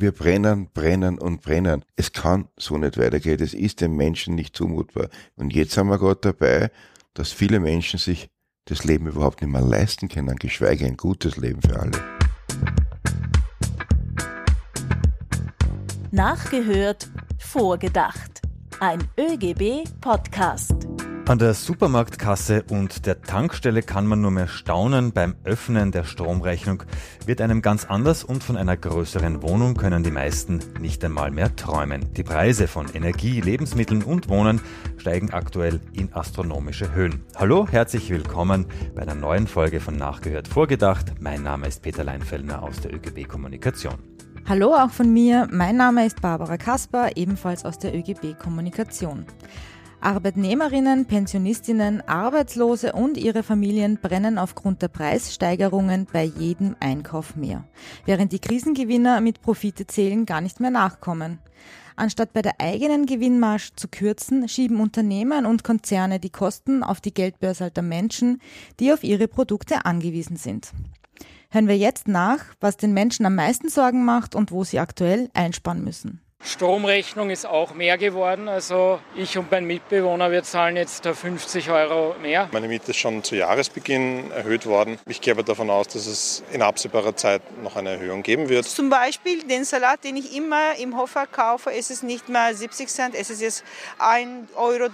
Wir brennen, brennen und brennen. Es kann so nicht weitergehen. Es ist den Menschen nicht zumutbar. Und jetzt sind wir gerade dabei, dass viele Menschen sich das Leben überhaupt nicht mehr leisten können, geschweige ein gutes Leben für alle. Nachgehört, vorgedacht. Ein ÖGB-Podcast. An der Supermarktkasse und der Tankstelle kann man nur mehr staunen. Beim Öffnen der Stromrechnung wird einem ganz anders und von einer größeren Wohnung können die meisten nicht einmal mehr träumen. Die Preise von Energie, Lebensmitteln und Wohnen steigen aktuell in astronomische Höhen. Hallo, herzlich willkommen bei einer neuen Folge von Nachgehört Vorgedacht. Mein Name ist Peter Leinfellner aus der ÖGB Kommunikation. Hallo auch von mir. Mein Name ist Barbara Kasper, ebenfalls aus der ÖGB Kommunikation. Arbeitnehmerinnen, Pensionistinnen, Arbeitslose und ihre Familien brennen aufgrund der Preissteigerungen bei jedem Einkauf mehr, während die Krisengewinner mit Profite zählen gar nicht mehr nachkommen. Anstatt bei der eigenen Gewinnmarsch zu kürzen, schieben Unternehmen und Konzerne die Kosten auf die Geldbörse alter Menschen, die auf ihre Produkte angewiesen sind. Hören wir jetzt nach, was den Menschen am meisten Sorgen macht und wo sie aktuell einsparen müssen. Stromrechnung ist auch mehr geworden. Also ich und mein Mitbewohner, wir zahlen jetzt 50 Euro mehr. Meine Miete ist schon zu Jahresbeginn erhöht worden. Ich gehe aber davon aus, dass es in absehbarer Zeit noch eine Erhöhung geben wird. Zum Beispiel den Salat, den ich immer im Hofer kaufe, ist es nicht mehr 70 Cent, es ist jetzt 1,30 Euro.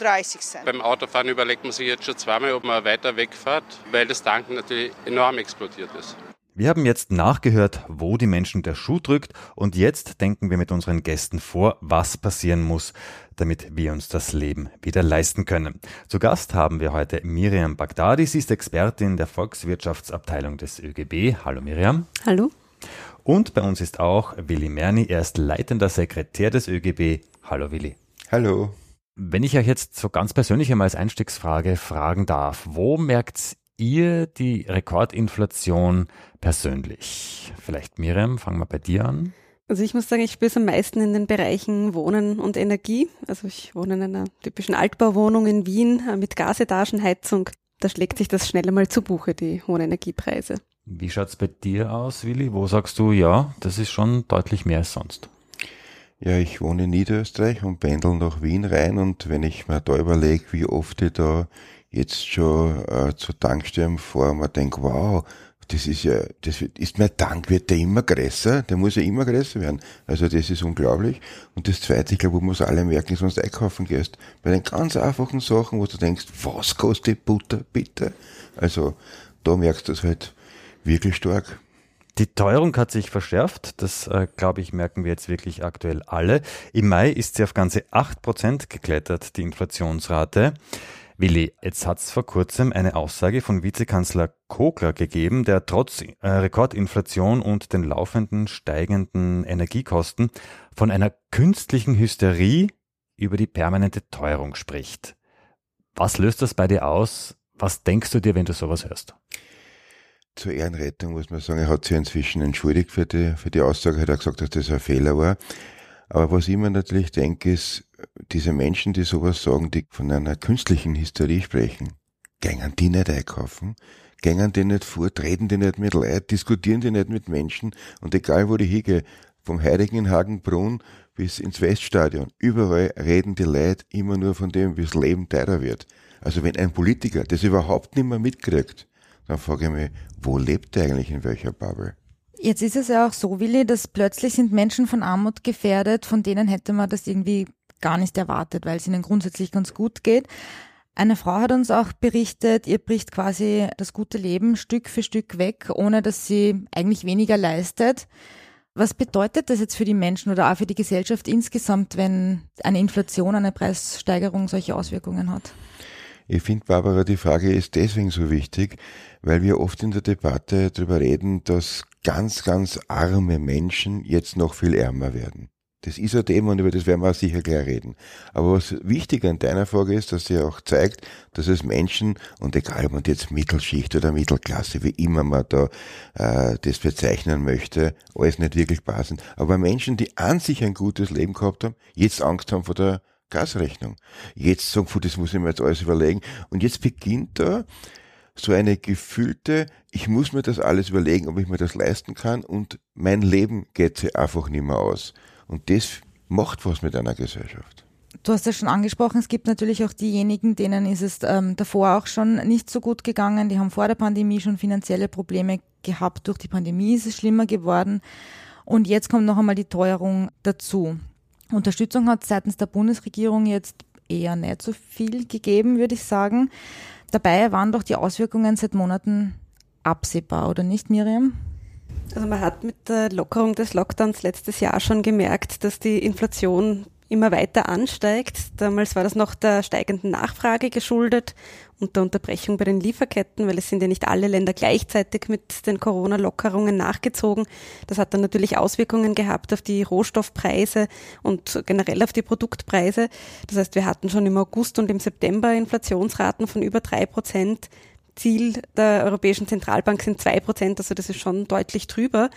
Beim Autofahren überlegt man sich jetzt schon zweimal, ob man weiter wegfährt, weil das Tanken natürlich enorm explodiert ist. Wir haben jetzt nachgehört, wo die Menschen der Schuh drückt und jetzt denken wir mit unseren Gästen vor, was passieren muss, damit wir uns das Leben wieder leisten können. Zu Gast haben wir heute Miriam Bagdadi. Sie ist Expertin der Volkswirtschaftsabteilung des ÖGB. Hallo Miriam. Hallo. Und bei uns ist auch Willi Merni. Er ist leitender Sekretär des ÖGB. Hallo Willi. Hallo. Wenn ich euch jetzt so ganz persönlich einmal als Einstiegsfrage fragen darf, wo merkt ihr die Rekordinflation persönlich? Vielleicht Miriam, fangen wir bei dir an. Also ich muss sagen, ich spüre es am meisten in den Bereichen Wohnen und Energie. Also ich wohne in einer typischen Altbauwohnung in Wien äh, mit Gasetagenheizung. Da schlägt sich das schnell einmal zu Buche, die hohen Energiepreise. Wie schaut's bei dir aus, Willi? Wo sagst du, ja, das ist schon deutlich mehr als sonst? Ja, ich wohne in Niederösterreich und pendel nach Wien rein und wenn ich mir da überlege, wie oft ich da jetzt schon äh, zu Tankstellen fahre, man denkt, wow, das ist ja, das ist mein Tank, wird der immer größer, der muss ja immer größer werden. Also das ist unglaublich. Und das zweite, ich glaube, wo man es alle merken, ist, wenn du einkaufen gehst. Bei den ganz einfachen Sachen, wo du denkst, was kostet Butter, bitte? Also da merkst du es halt wirklich stark. Die Teuerung hat sich verschärft, das äh, glaube ich merken wir jetzt wirklich aktuell alle. Im Mai ist sie auf ganze acht Prozent geklettert, die Inflationsrate. Willi, jetzt hat es vor kurzem eine Aussage von Vizekanzler Kogler gegeben, der trotz äh, Rekordinflation und den laufenden steigenden Energiekosten von einer künstlichen Hysterie über die permanente Teuerung spricht. Was löst das bei dir aus? Was denkst du dir, wenn du sowas hörst? Zur Ehrenrettung muss man sagen, er hat sich inzwischen entschuldigt für die, für die Aussage, hat er gesagt, dass das ein Fehler war. Aber was ich mir natürlich denke, ist, diese Menschen, die sowas sagen, die von einer künstlichen Hysterie sprechen, gängen die nicht einkaufen, gängen die nicht vor, reden die nicht mit Leid, diskutieren die nicht mit Menschen und egal wo die hingehe, vom Heiligen in Hagenbrunn bis ins Weststadion, überall reden die Leute immer nur von dem, wie das Leben teurer wird. Also wenn ein Politiker das überhaupt nicht mehr mitkriegt, dann frage ich mich, wo lebt er eigentlich in welcher Bubble? Jetzt ist es ja auch so, Willi, dass plötzlich sind Menschen von Armut gefährdet, von denen hätte man das irgendwie gar nicht erwartet, weil es ihnen grundsätzlich ganz gut geht. Eine Frau hat uns auch berichtet, ihr bricht quasi das gute Leben Stück für Stück weg, ohne dass sie eigentlich weniger leistet. Was bedeutet das jetzt für die Menschen oder auch für die Gesellschaft insgesamt, wenn eine Inflation, eine Preissteigerung solche Auswirkungen hat? Ich finde, Barbara, die Frage ist deswegen so wichtig, weil wir oft in der Debatte darüber reden, dass ganz, ganz arme Menschen jetzt noch viel ärmer werden. Das ist ein Thema und über das werden wir sicher gleich reden. Aber was wichtig an deiner Frage ist, dass sie auch zeigt, dass es Menschen, und egal ob man jetzt Mittelschicht oder Mittelklasse, wie immer man da äh, das bezeichnen möchte, alles nicht wirklich passen. Aber Menschen, die an sich ein gutes Leben gehabt haben, jetzt Angst haben vor der Gasrechnung. Jetzt sagen, das muss ich mir jetzt alles überlegen. Und jetzt beginnt da so eine gefühlte, ich muss mir das alles überlegen, ob ich mir das leisten kann und mein Leben geht sich einfach nicht mehr aus. Und das macht was mit einer Gesellschaft. Du hast ja schon angesprochen, es gibt natürlich auch diejenigen, denen ist es ähm, davor auch schon nicht so gut gegangen. Die haben vor der Pandemie schon finanzielle Probleme gehabt. Durch die Pandemie ist es schlimmer geworden. Und jetzt kommt noch einmal die Teuerung dazu. Unterstützung hat seitens der Bundesregierung jetzt eher nicht so viel gegeben, würde ich sagen. Dabei waren doch die Auswirkungen seit Monaten absehbar, oder nicht, Miriam? Also man hat mit der Lockerung des Lockdowns letztes Jahr schon gemerkt, dass die Inflation immer weiter ansteigt. Damals war das noch der steigenden Nachfrage geschuldet und der Unterbrechung bei den Lieferketten, weil es sind ja nicht alle Länder gleichzeitig mit den Corona-Lockerungen nachgezogen. Das hat dann natürlich Auswirkungen gehabt auf die Rohstoffpreise und generell auf die Produktpreise. Das heißt, wir hatten schon im August und im September Inflationsraten von über drei Prozent. Ziel der Europäischen Zentralbank sind zwei Prozent, also das ist schon deutlich drüber.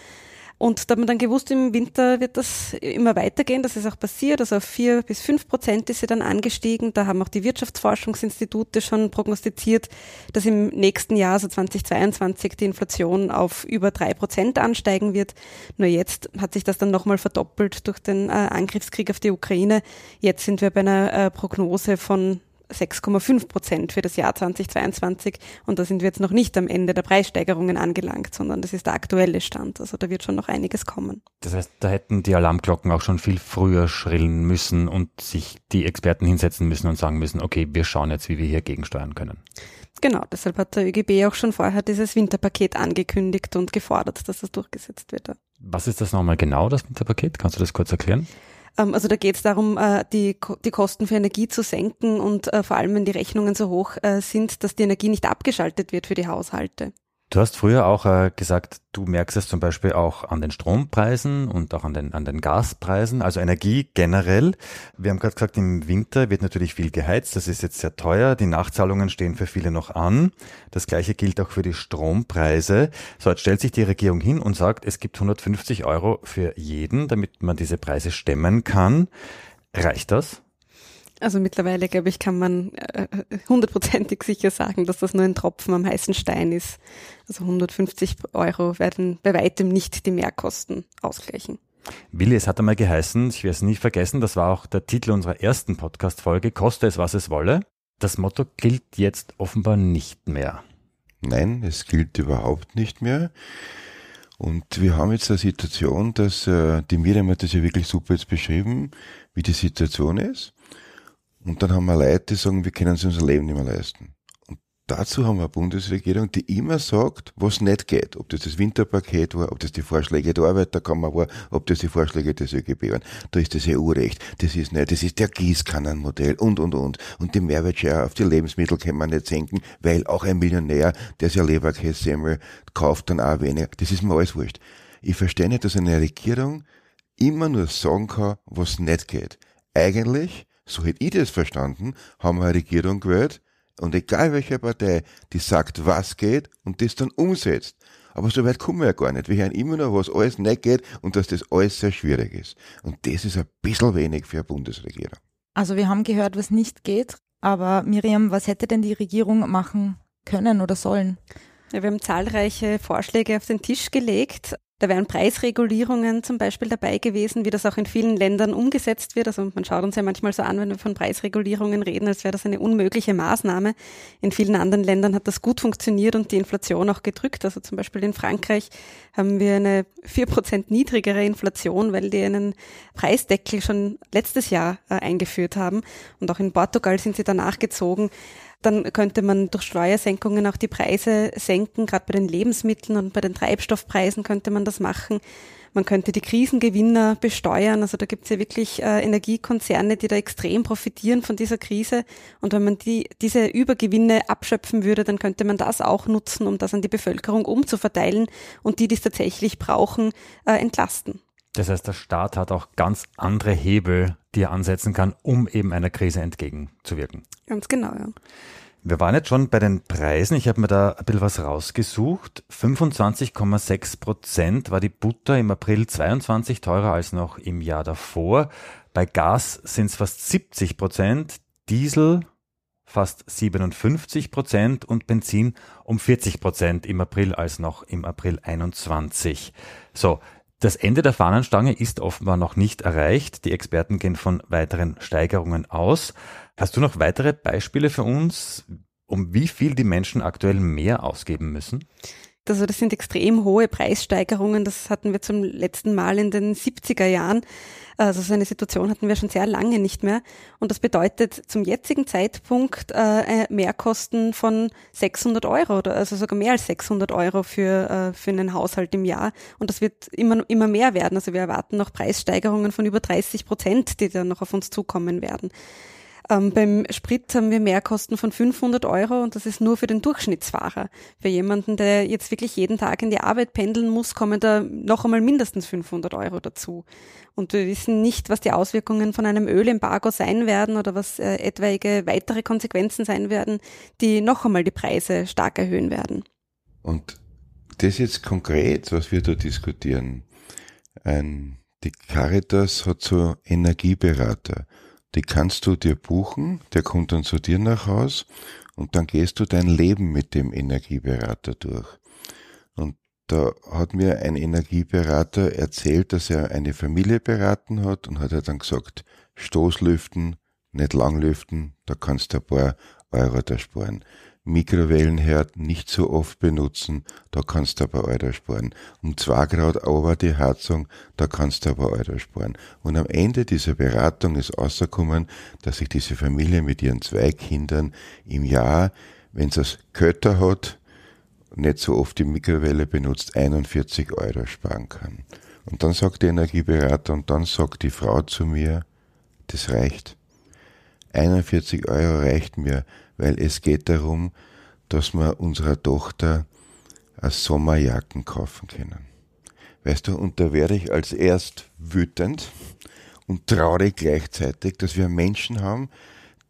Und da hat man dann gewusst, im Winter wird das immer weitergehen. Das ist auch passiert. Also auf vier bis fünf Prozent ist sie dann angestiegen. Da haben auch die Wirtschaftsforschungsinstitute schon prognostiziert, dass im nächsten Jahr, also 2022, die Inflation auf über drei Prozent ansteigen wird. Nur jetzt hat sich das dann nochmal verdoppelt durch den äh, Angriffskrieg auf die Ukraine. Jetzt sind wir bei einer äh, Prognose von 6,5 Prozent für das Jahr 2022. Und da sind wir jetzt noch nicht am Ende der Preissteigerungen angelangt, sondern das ist der aktuelle Stand. Also da wird schon noch einiges kommen. Das heißt, da hätten die Alarmglocken auch schon viel früher schrillen müssen und sich die Experten hinsetzen müssen und sagen müssen, okay, wir schauen jetzt, wie wir hier gegensteuern können. Genau, deshalb hat der ÖGB auch schon vorher dieses Winterpaket angekündigt und gefordert, dass das durchgesetzt wird. Was ist das nochmal genau, das Winterpaket? Kannst du das kurz erklären? Ähm, also da geht es darum, äh, die, die Kosten für Energie zu senken und äh, vor allem, wenn die Rechnungen so hoch äh, sind, dass die Energie nicht abgeschaltet wird für die Haushalte. Du hast früher auch äh, gesagt, du merkst es zum Beispiel auch an den Strompreisen und auch an den, an den Gaspreisen, also Energie generell. Wir haben gerade gesagt, im Winter wird natürlich viel geheizt, das ist jetzt sehr teuer, die Nachzahlungen stehen für viele noch an. Das gleiche gilt auch für die Strompreise. So, jetzt stellt sich die Regierung hin und sagt, es gibt 150 Euro für jeden, damit man diese Preise stemmen kann. Reicht das? Also mittlerweile, glaube ich, kann man äh, hundertprozentig sicher sagen, dass das nur ein Tropfen am heißen Stein ist. Also 150 Euro werden bei weitem nicht die Mehrkosten ausgleichen. Willi, es hat einmal geheißen, ich werde es nie vergessen, das war auch der Titel unserer ersten Podcast-Folge, koste es, was es wolle. Das Motto gilt jetzt offenbar nicht mehr. Nein, es gilt überhaupt nicht mehr. Und wir haben jetzt eine Situation, dass äh, die Miriam hat das ja wirklich super jetzt beschrieben, wie die Situation ist. Und dann haben wir Leute, die sagen, wir können uns unser Leben nicht mehr leisten. Und dazu haben wir eine Bundesregierung, die immer sagt, was nicht geht. Ob das das Winterpaket war, ob das die Vorschläge der Arbeiterkammer war, ob das die Vorschläge des ÖGB waren. Da ist das EU-Recht. Das ist nicht, das ist der Gießkannenmodell und, und, und. Und die Mehrwertsteuer auf die Lebensmittel kann man nicht senken, weil auch ein Millionär, der sich Leberkässemmel kauft, dann auch weniger. Das ist mir alles wurscht. Ich verstehe nicht, dass eine Regierung immer nur sagen kann, was nicht geht. Eigentlich so hätte ich das verstanden, haben wir eine Regierung gewählt und egal welche Partei, die sagt, was geht und das dann umsetzt. Aber so weit kommen wir ja gar nicht. Wir hören immer noch, was alles nicht geht und dass das alles sehr schwierig ist. Und das ist ein bisschen wenig für eine Bundesregierung. Also wir haben gehört, was nicht geht. Aber Miriam, was hätte denn die Regierung machen können oder sollen? Ja, wir haben zahlreiche Vorschläge auf den Tisch gelegt. Da wären Preisregulierungen zum Beispiel dabei gewesen, wie das auch in vielen Ländern umgesetzt wird. Also man schaut uns ja manchmal so an, wenn wir von Preisregulierungen reden, als wäre das eine unmögliche Maßnahme. In vielen anderen Ländern hat das gut funktioniert und die Inflation auch gedrückt. Also zum Beispiel in Frankreich haben wir eine vier Prozent niedrigere Inflation, weil die einen Preisdeckel schon letztes Jahr äh, eingeführt haben. Und auch in Portugal sind sie danach gezogen. Dann könnte man durch Steuersenkungen auch die Preise senken, gerade bei den Lebensmitteln und bei den Treibstoffpreisen könnte man das machen. Man könnte die Krisengewinner besteuern. Also da gibt es ja wirklich äh, Energiekonzerne, die da extrem profitieren von dieser Krise. Und wenn man die, diese Übergewinne abschöpfen würde, dann könnte man das auch nutzen, um das an die Bevölkerung umzuverteilen und die, die es tatsächlich brauchen, äh, entlasten. Das heißt, der Staat hat auch ganz andere Hebel, die er ansetzen kann, um eben einer Krise entgegenzuwirken. Ganz genau, ja. Wir waren jetzt schon bei den Preisen. Ich habe mir da ein bisschen was rausgesucht. 25,6 Prozent war die Butter im April 22 teurer als noch im Jahr davor. Bei Gas sind es fast 70 Prozent, Diesel fast 57 Prozent und Benzin um 40 Prozent im April als noch im April 21. So, das Ende der Fahnenstange ist offenbar noch nicht erreicht. Die Experten gehen von weiteren Steigerungen aus. Hast du noch weitere Beispiele für uns, um wie viel die Menschen aktuell mehr ausgeben müssen? Also das sind extrem hohe Preissteigerungen. Das hatten wir zum letzten Mal in den 70er Jahren. Also so eine Situation hatten wir schon sehr lange nicht mehr. Und das bedeutet zum jetzigen Zeitpunkt äh, Mehrkosten von 600 Euro oder also sogar mehr als 600 Euro für, äh, für einen Haushalt im Jahr. Und das wird immer, immer mehr werden. Also wir erwarten noch Preissteigerungen von über 30 Prozent, die dann noch auf uns zukommen werden. Ähm, beim Sprit haben wir Mehrkosten von 500 Euro und das ist nur für den Durchschnittsfahrer. Für jemanden, der jetzt wirklich jeden Tag in die Arbeit pendeln muss, kommen da noch einmal mindestens 500 Euro dazu. Und wir wissen nicht, was die Auswirkungen von einem Ölembargo sein werden oder was äh, etwaige weitere Konsequenzen sein werden, die noch einmal die Preise stark erhöhen werden. Und das jetzt konkret, was wir da diskutieren. Ein, die Caritas hat so Energieberater die kannst du dir buchen, der kommt dann zu dir nach Haus und dann gehst du dein Leben mit dem Energieberater durch. Und da hat mir ein Energieberater erzählt, dass er eine Familie beraten hat und hat er dann gesagt, Stoßlüften, nicht langlüften, da kannst du ein paar Euro da sparen. Mikrowellenherd nicht so oft benutzen, da kannst du ein paar Euro sparen. Um zwei Grad aber die Heizung, da kannst du ein paar Euro sparen. Und am Ende dieser Beratung ist rausgekommen, dass sich diese Familie mit ihren zwei Kindern im Jahr, wenn sie es Kötter hat, nicht so oft die Mikrowelle benutzt, 41 Euro sparen kann. Und dann sagt der Energieberater und dann sagt die Frau zu mir, das reicht. 41 Euro reicht mir weil es geht darum, dass wir unserer Tochter eine Sommerjacken kaufen können. Weißt du, und da werde ich als erst wütend und traurig gleichzeitig, dass wir Menschen haben,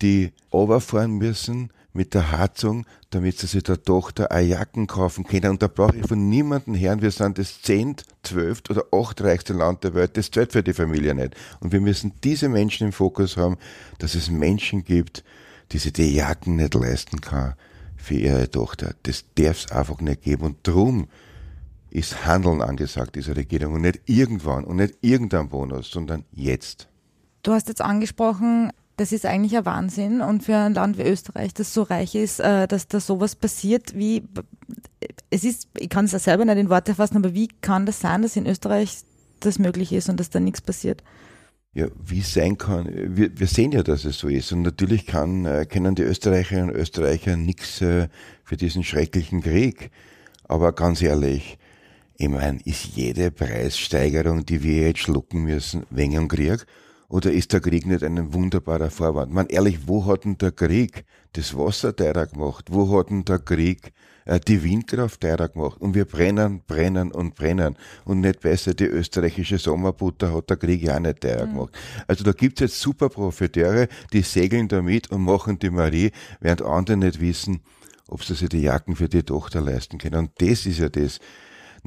die overfahren müssen mit der Heizung, damit sie sich der Tochter eine Jacken kaufen können. Und da brauche ich von niemandem hören, wir sind das zehnt, zwölft oder achtreichste Land der Welt. Das zählt für die Familie nicht. Und wir müssen diese Menschen im Fokus haben, dass es Menschen gibt, die sich die Jacken nicht leisten kann für ihre Tochter. Das darf es einfach nicht geben. Und drum ist Handeln angesagt dieser Regierung und nicht irgendwann und nicht irgendein Bonus, sondern jetzt. Du hast jetzt angesprochen, das ist eigentlich ein Wahnsinn und für ein Land wie Österreich, das so reich ist, äh, dass da sowas passiert, wie es ist, ich kann es ja selber nicht in Worte fassen, aber wie kann das sein, dass in Österreich das möglich ist und dass da nichts passiert? Ja, wie es sein kann. Wir, wir sehen ja, dass es so ist. Und natürlich kann, äh, können die Österreicherinnen und Österreicher nichts äh, für diesen schrecklichen Krieg. Aber ganz ehrlich, ich meine, ist jede Preissteigerung, die wir jetzt schlucken müssen, wegen dem Krieg? Oder ist der Krieg nicht ein wunderbarer Vorwand? Man ehrlich, wo hat denn der Krieg das Wasser teurer gemacht? Wo hat denn der Krieg äh, die Windkraft teurer gemacht? Und wir brennen, brennen und brennen. Und nicht besser, die österreichische Sommerbutter hat der Krieg ja auch nicht teurer mhm. gemacht. Also da gibt's jetzt super Profiteure, die segeln damit und machen die Marie, während andere nicht wissen, ob sie sich die Jacken für die Tochter leisten können. Und das ist ja das,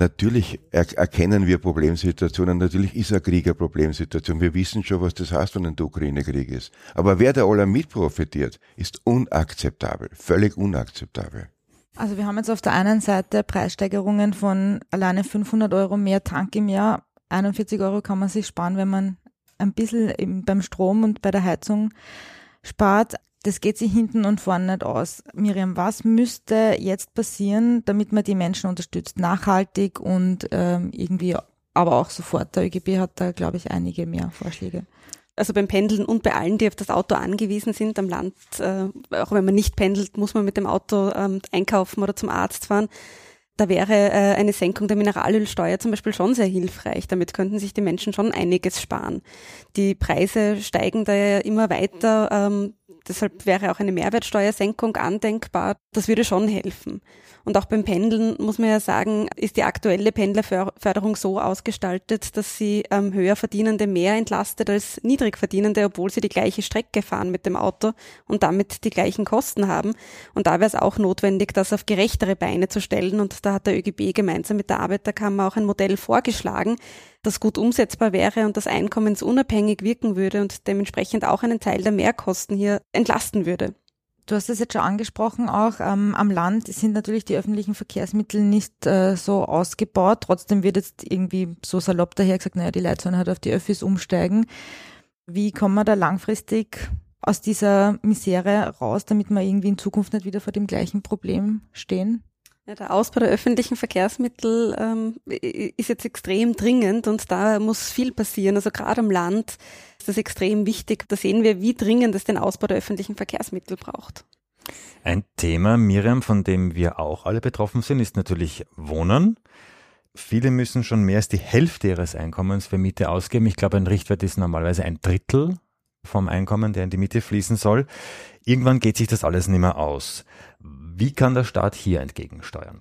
Natürlich erkennen wir Problemsituationen, natürlich ist ein Krieg eine Problemsituation. Wir wissen schon, was das heißt, wenn ein Ukraine-Krieg ist. Aber wer da alle mitprofitiert, ist unakzeptabel, völlig unakzeptabel. Also wir haben jetzt auf der einen Seite Preissteigerungen von alleine 500 Euro mehr Tank im Jahr. 41 Euro kann man sich sparen, wenn man ein bisschen beim Strom und bei der Heizung spart das geht sich hinten und vorne nicht aus. Miriam, was müsste jetzt passieren, damit man die Menschen unterstützt? Nachhaltig und ähm, irgendwie, aber auch sofort. Der ÖGB hat da, glaube ich, einige mehr Vorschläge. Also beim Pendeln und bei allen, die auf das Auto angewiesen sind am Land, äh, auch wenn man nicht pendelt, muss man mit dem Auto ähm, einkaufen oder zum Arzt fahren. Da wäre äh, eine Senkung der Mineralölsteuer zum Beispiel schon sehr hilfreich. Damit könnten sich die Menschen schon einiges sparen. Die Preise steigen da ja immer weiter. Ähm, Deshalb wäre auch eine Mehrwertsteuersenkung andenkbar. Das würde schon helfen. Und auch beim Pendeln muss man ja sagen, ist die aktuelle Pendlerförderung so ausgestaltet, dass sie ähm, höher Verdienende mehr entlastet als Niedrigverdienende, obwohl sie die gleiche Strecke fahren mit dem Auto und damit die gleichen Kosten haben. Und da wäre es auch notwendig, das auf gerechtere Beine zu stellen. Und da hat der ÖGB gemeinsam mit der Arbeiterkammer auch ein Modell vorgeschlagen, das gut umsetzbar wäre und das einkommensunabhängig wirken würde und dementsprechend auch einen Teil der Mehrkosten hier entlasten würde. Du hast es jetzt schon angesprochen, auch ähm, am Land sind natürlich die öffentlichen Verkehrsmittel nicht äh, so ausgebaut. Trotzdem wird jetzt irgendwie so salopp daher gesagt, naja, die Leute sollen halt auf die Öffis umsteigen. Wie kommen wir da langfristig aus dieser Misere raus, damit wir irgendwie in Zukunft nicht wieder vor dem gleichen Problem stehen? Der Ausbau der öffentlichen Verkehrsmittel ähm, ist jetzt extrem dringend und da muss viel passieren. Also gerade am Land ist das extrem wichtig. Da sehen wir, wie dringend es den Ausbau der öffentlichen Verkehrsmittel braucht. Ein Thema, Miriam, von dem wir auch alle betroffen sind, ist natürlich Wohnen. Viele müssen schon mehr als die Hälfte ihres Einkommens für Miete ausgeben. Ich glaube, ein Richtwert ist normalerweise ein Drittel vom Einkommen, der in die Miete fließen soll. Irgendwann geht sich das alles nicht mehr aus. Wie kann der Staat hier entgegensteuern?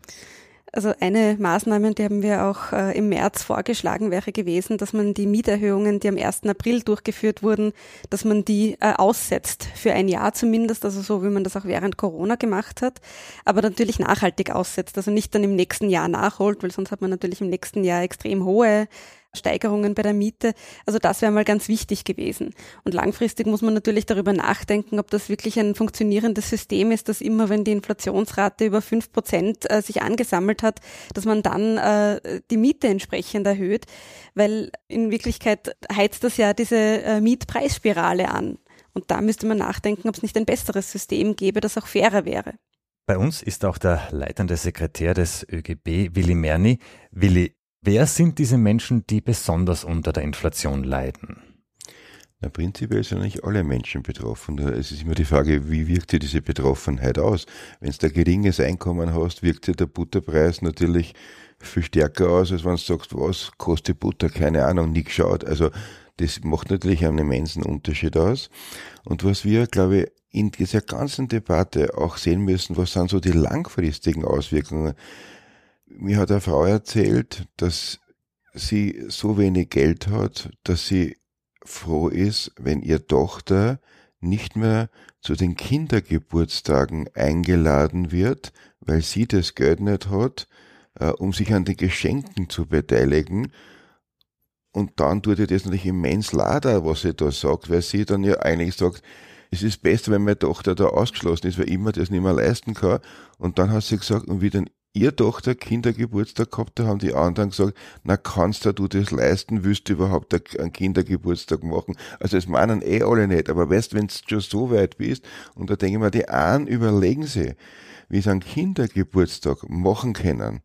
Also eine Maßnahme, die haben wir auch äh, im März vorgeschlagen, wäre gewesen, dass man die Mieterhöhungen, die am 1. April durchgeführt wurden, dass man die äh, aussetzt, für ein Jahr zumindest, also so wie man das auch während Corona gemacht hat, aber natürlich nachhaltig aussetzt, also nicht dann im nächsten Jahr nachholt, weil sonst hat man natürlich im nächsten Jahr extrem hohe Steigerungen bei der Miete. Also das wäre mal ganz wichtig gewesen. Und langfristig muss man natürlich darüber nachdenken, ob das wirklich ein funktionierendes System ist, dass immer, wenn die Inflationsrate über fünf Prozent äh, sich angesammelt hat, dass man dann äh, die Miete entsprechend erhöht, weil in Wirklichkeit heizt das ja diese äh, Mietpreisspirale an. Und da müsste man nachdenken, ob es nicht ein besseres System gäbe, das auch fairer wäre. Bei uns ist auch der leitende Sekretär des ÖGB, Willi Merni. Willi, Wer sind diese Menschen, die besonders unter der Inflation leiden? Na, prinzipiell sind eigentlich alle Menschen betroffen. Es ist immer die Frage, wie wirkt sich diese Betroffenheit aus? Wenn du ein geringes Einkommen hast, wirkt sich der Butterpreis natürlich viel stärker aus, als wenn du sagst, was kostet Butter? Keine Ahnung, nie geschaut. Also, das macht natürlich einen immensen Unterschied aus. Und was wir, glaube ich, in dieser ganzen Debatte auch sehen müssen, was sind so die langfristigen Auswirkungen? Mir hat eine Frau erzählt, dass sie so wenig Geld hat, dass sie froh ist, wenn ihr Tochter nicht mehr zu den Kindergeburtstagen eingeladen wird, weil sie das Geld nicht hat, äh, um sich an den Geschenken zu beteiligen. Und dann tut ihr das natürlich immens leider, was sie da sagt, weil sie dann ja eigentlich sagt, es ist besser, wenn meine Tochter da ausgeschlossen ist, weil ich mir das nicht mehr leisten kann. Und dann hat sie gesagt, und wie dann ihr Tochter Kindergeburtstag gehabt, da haben die anderen gesagt, na kannst du das leisten, willst du überhaupt einen Kindergeburtstag machen? Also es meinen eh alle nicht, aber weißt, wenn du schon so weit bist, und da denke ich mir, die einen überlegen sie, wie sie einen Kindergeburtstag machen können,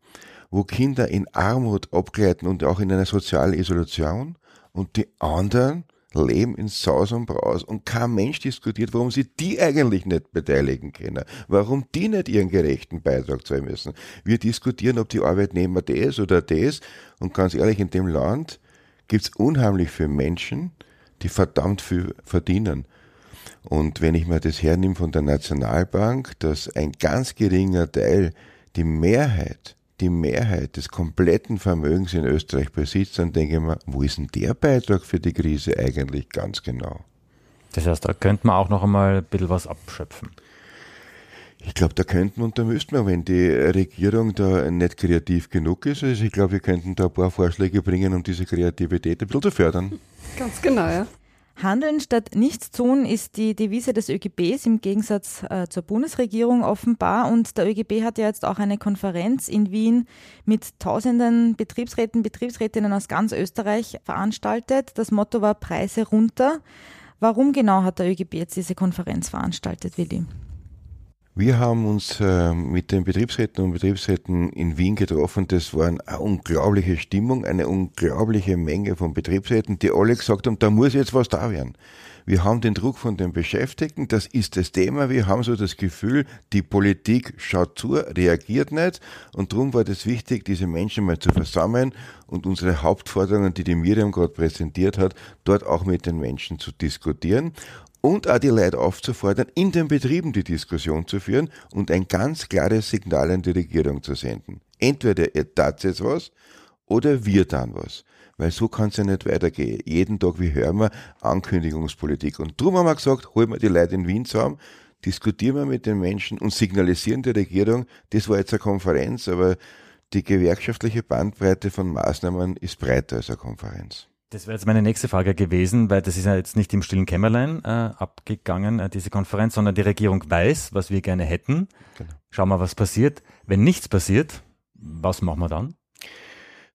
wo Kinder in Armut abgleiten und auch in einer sozialen Isolation, und die anderen leben in Saus und Braus und kein Mensch diskutiert, warum sie die eigentlich nicht beteiligen können, warum die nicht ihren gerechten Beitrag zahlen müssen. Wir diskutieren, ob die Arbeitnehmer das oder das und ganz ehrlich, in dem Land gibt es unheimlich viele Menschen, die verdammt viel verdienen. Und wenn ich mir das hernehme von der Nationalbank, dass ein ganz geringer Teil, die Mehrheit die Mehrheit des kompletten Vermögens in Österreich besitzt, dann denke ich mir, wo ist denn der Beitrag für die Krise eigentlich ganz genau? Das heißt, da könnte man auch noch einmal ein bisschen was abschöpfen. Ich glaube, da könnten und da müssten wir, wenn die Regierung da nicht kreativ genug ist, also ich glaube, wir könnten da ein paar Vorschläge bringen, um diese Kreativität ein bisschen zu fördern. Ganz genau, ja. Handeln statt nichts tun ist die Devise des ÖGBs im Gegensatz äh, zur Bundesregierung offenbar. Und der ÖGB hat ja jetzt auch eine Konferenz in Wien mit tausenden Betriebsräten, Betriebsrätinnen aus ganz Österreich veranstaltet. Das Motto war Preise runter. Warum genau hat der ÖGB jetzt diese Konferenz veranstaltet, Willi? Wir haben uns äh, mit den Betriebsräten und Betriebsräten in Wien getroffen. Das war eine unglaubliche Stimmung, eine unglaubliche Menge von Betriebsräten, die alle gesagt haben, da muss jetzt was da werden. Wir haben den Druck von den Beschäftigten, das ist das Thema. Wir haben so das Gefühl, die Politik schaut zu, reagiert nicht. Und darum war das wichtig, diese Menschen mal zu versammeln und unsere Hauptforderungen, die die Miriam gerade präsentiert hat, dort auch mit den Menschen zu diskutieren und auch die Leute aufzufordern, in den Betrieben die Diskussion zu führen und ein ganz klares Signal an die Regierung zu senden. Entweder ihr tat jetzt was oder wir dann was. Weil so kann es ja nicht weitergehen. Jeden Tag, wie hören wir, Ankündigungspolitik. Und darum haben wir gesagt, holen wir die Leute in Wien zusammen, diskutieren wir mit den Menschen und signalisieren der Regierung, das war jetzt eine Konferenz, aber die gewerkschaftliche Bandbreite von Maßnahmen ist breiter als eine Konferenz. Das wäre jetzt meine nächste Frage gewesen, weil das ist ja jetzt nicht im stillen Kämmerlein äh, abgegangen, äh, diese Konferenz, sondern die Regierung weiß, was wir gerne hätten. Genau. Schauen wir, was passiert. Wenn nichts passiert, was machen wir dann?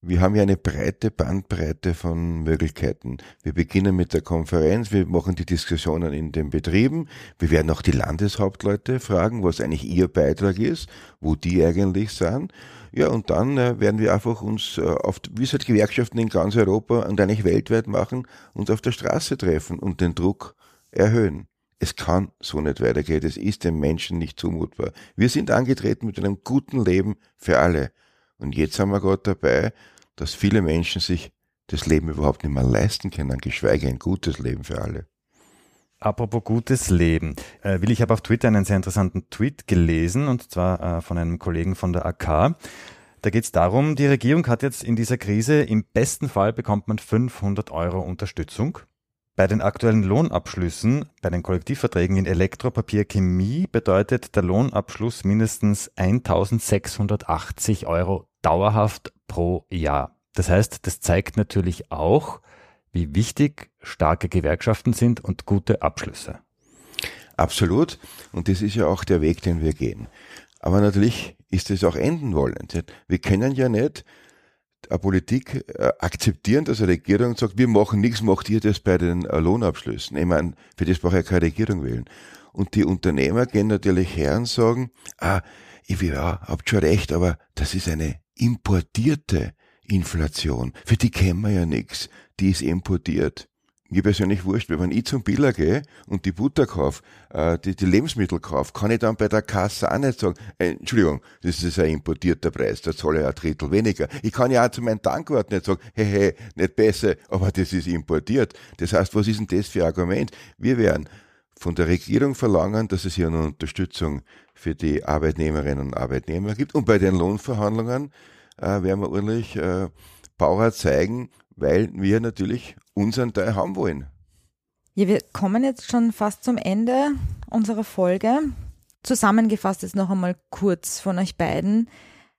Wir haben ja eine breite Bandbreite von Möglichkeiten. Wir beginnen mit der Konferenz, wir machen die Diskussionen in den Betrieben, wir werden auch die Landeshauptleute fragen, was eigentlich ihr Beitrag ist, wo die eigentlich sind. Ja, und dann äh, werden wir einfach uns äh, auf, wie es halt Gewerkschaften in ganz Europa und eigentlich weltweit machen, uns auf der Straße treffen und den Druck erhöhen. Es kann so nicht weitergehen. Es ist den Menschen nicht zumutbar. Wir sind angetreten mit einem guten Leben für alle. Und jetzt haben wir gerade dabei, dass viele Menschen sich das Leben überhaupt nicht mehr leisten können, geschweige ein gutes Leben für alle. Apropos gutes Leben. Äh, Will, ich habe auf Twitter einen sehr interessanten Tweet gelesen, und zwar äh, von einem Kollegen von der AK. Da geht es darum, die Regierung hat jetzt in dieser Krise, im besten Fall bekommt man 500 Euro Unterstützung. Bei den aktuellen Lohnabschlüssen, bei den Kollektivverträgen in Elektro, Papier, Chemie bedeutet der Lohnabschluss mindestens 1680 Euro dauerhaft pro Jahr. Das heißt, das zeigt natürlich auch, wie wichtig starke Gewerkschaften sind und gute Abschlüsse. Absolut. Und das ist ja auch der Weg, den wir gehen. Aber natürlich ist es auch enden wollend. Wir können ja nicht Politik äh, akzeptieren, dass eine Regierung sagt, wir machen nichts, macht ihr das bei den äh, Lohnabschlüssen. Ich meine, für das brauche ich keine Regierung wählen. Und die Unternehmer gehen natürlich her und sagen, ah, ich ja, habt schon recht, aber das ist eine importierte Inflation. Für die kennen wir ja nichts. Die ist importiert. Mir persönlich wurscht, weil wenn ich zum Biller gehe und die Butter kaufe, äh, die, die Lebensmittel kaufe, kann ich dann bei der Kasse auch nicht sagen, äh, Entschuldigung, das ist ein importierter Preis, da zahle ich ein Drittel weniger. Ich kann ja auch zu meinem Tankwart nicht sagen, hey, hey, nicht besser, aber das ist importiert. Das heißt, was ist denn das für ein Argument? Wir werden von der Regierung verlangen, dass es hier eine Unterstützung für die Arbeitnehmerinnen und Arbeitnehmer gibt. Und bei den Lohnverhandlungen äh, werden wir ordentlich äh, Power zeigen, weil wir natürlich unseren Teil haben wollen. Ja, wir kommen jetzt schon fast zum Ende unserer Folge. Zusammengefasst jetzt noch einmal kurz von euch beiden.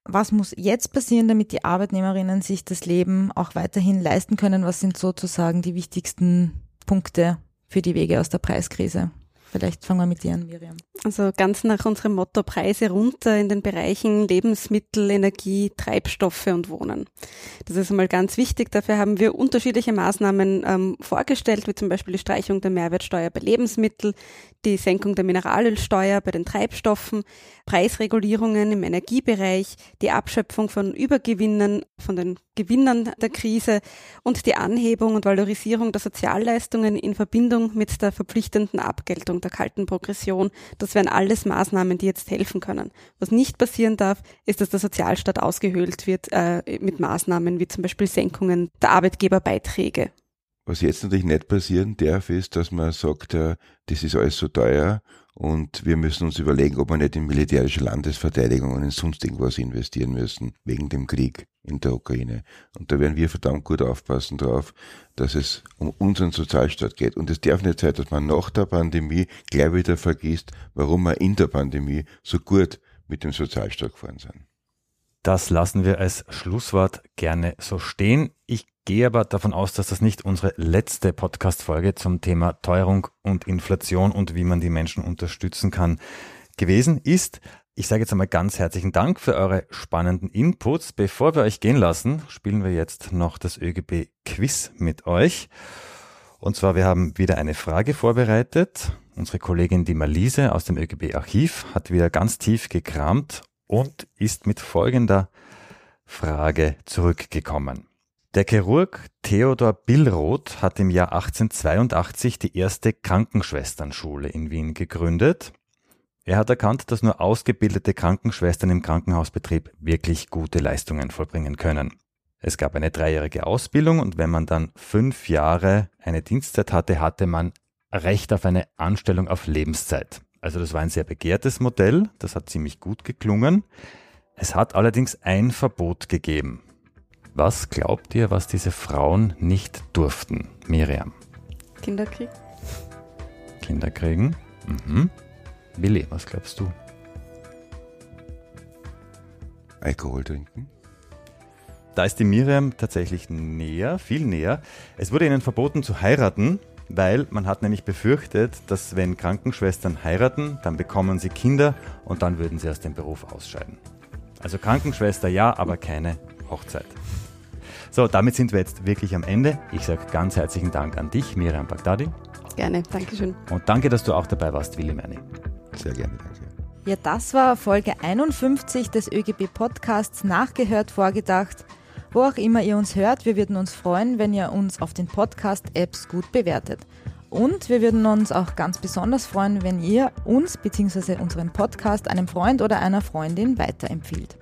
Was muss jetzt passieren, damit die Arbeitnehmerinnen sich das Leben auch weiterhin leisten können? Was sind sozusagen die wichtigsten Punkte für die Wege aus der Preiskrise? Vielleicht fangen wir mit dir an, Miriam. Also ganz nach unserem Motto Preise runter in den Bereichen Lebensmittel, Energie, Treibstoffe und Wohnen. Das ist einmal ganz wichtig. Dafür haben wir unterschiedliche Maßnahmen ähm, vorgestellt, wie zum Beispiel die Streichung der Mehrwertsteuer bei Lebensmitteln, die Senkung der Mineralölsteuer bei den Treibstoffen, Preisregulierungen im Energiebereich, die Abschöpfung von Übergewinnen, von den Gewinnern der Krise und die Anhebung und Valorisierung der Sozialleistungen in Verbindung mit der verpflichtenden Abgeltung der kalten Progression. Das wären alles Maßnahmen, die jetzt helfen können. Was nicht passieren darf, ist, dass der Sozialstaat ausgehöhlt wird äh, mit Maßnahmen wie zum Beispiel Senkungen der Arbeitgeberbeiträge. Was jetzt natürlich nicht passieren darf, ist, dass man sagt, äh, das ist alles so teuer und wir müssen uns überlegen, ob wir nicht in militärische Landesverteidigung und in sonst irgendwas investieren müssen, wegen dem Krieg in der Ukraine. Und da werden wir verdammt gut aufpassen drauf, dass es um unseren Sozialstaat geht. Und es darf nicht sein, dass man nach der Pandemie gleich wieder vergisst, warum wir in der Pandemie so gut mit dem Sozialstaat gefahren sind. Das lassen wir als Schlusswort gerne so stehen. Ich gehe aber davon aus, dass das nicht unsere letzte Podcast-Folge zum Thema Teuerung und Inflation und wie man die Menschen unterstützen kann gewesen ist. Ich sage jetzt einmal ganz herzlichen Dank für eure spannenden Inputs. Bevor wir euch gehen lassen, spielen wir jetzt noch das ÖGB Quiz mit euch. Und zwar, wir haben wieder eine Frage vorbereitet. Unsere Kollegin die Malise aus dem ÖGB Archiv hat wieder ganz tief gekramt und ist mit folgender Frage zurückgekommen. Der Chirurg Theodor Billroth hat im Jahr 1882 die erste Krankenschwesternschule in Wien gegründet. Er hat erkannt, dass nur ausgebildete Krankenschwestern im Krankenhausbetrieb wirklich gute Leistungen vollbringen können. Es gab eine dreijährige Ausbildung und wenn man dann fünf Jahre eine Dienstzeit hatte, hatte man Recht auf eine Anstellung auf Lebenszeit. Also das war ein sehr begehrtes Modell, das hat ziemlich gut geklungen. Es hat allerdings ein Verbot gegeben. Was glaubt ihr, was diese Frauen nicht durften? Miriam. Kinder kriegen. Kinder kriegen. Mhm. Willi, was glaubst du? Alkohol trinken. Da ist die Miriam tatsächlich näher, viel näher. Es wurde ihnen verboten zu heiraten, weil man hat nämlich befürchtet, dass wenn Krankenschwestern heiraten, dann bekommen sie Kinder und dann würden sie aus dem Beruf ausscheiden. Also Krankenschwester ja, aber keine Hochzeit. So, damit sind wir jetzt wirklich am Ende. Ich sage ganz herzlichen Dank an dich, Miriam Bagdadi. Gerne, danke schön. Und danke, dass du auch dabei warst, Willi Merni. Sehr gerne, danke. Ja, das war Folge 51 des ÖGB Podcasts Nachgehört vorgedacht. Wo auch immer ihr uns hört, wir würden uns freuen, wenn ihr uns auf den Podcast-Apps gut bewertet. Und wir würden uns auch ganz besonders freuen, wenn ihr uns bzw. unseren Podcast einem Freund oder einer Freundin weiterempfiehlt.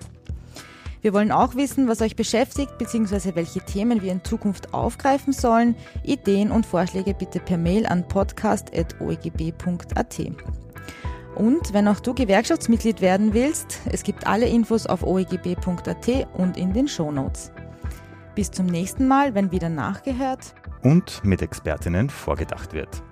Wir wollen auch wissen, was euch beschäftigt bzw. welche Themen wir in Zukunft aufgreifen sollen. Ideen und Vorschläge bitte per Mail an podcast.oegb.at. Und wenn auch du Gewerkschaftsmitglied werden willst, es gibt alle Infos auf oegb.at und in den Shownotes. Bis zum nächsten Mal, wenn wieder nachgehört und mit Expertinnen vorgedacht wird.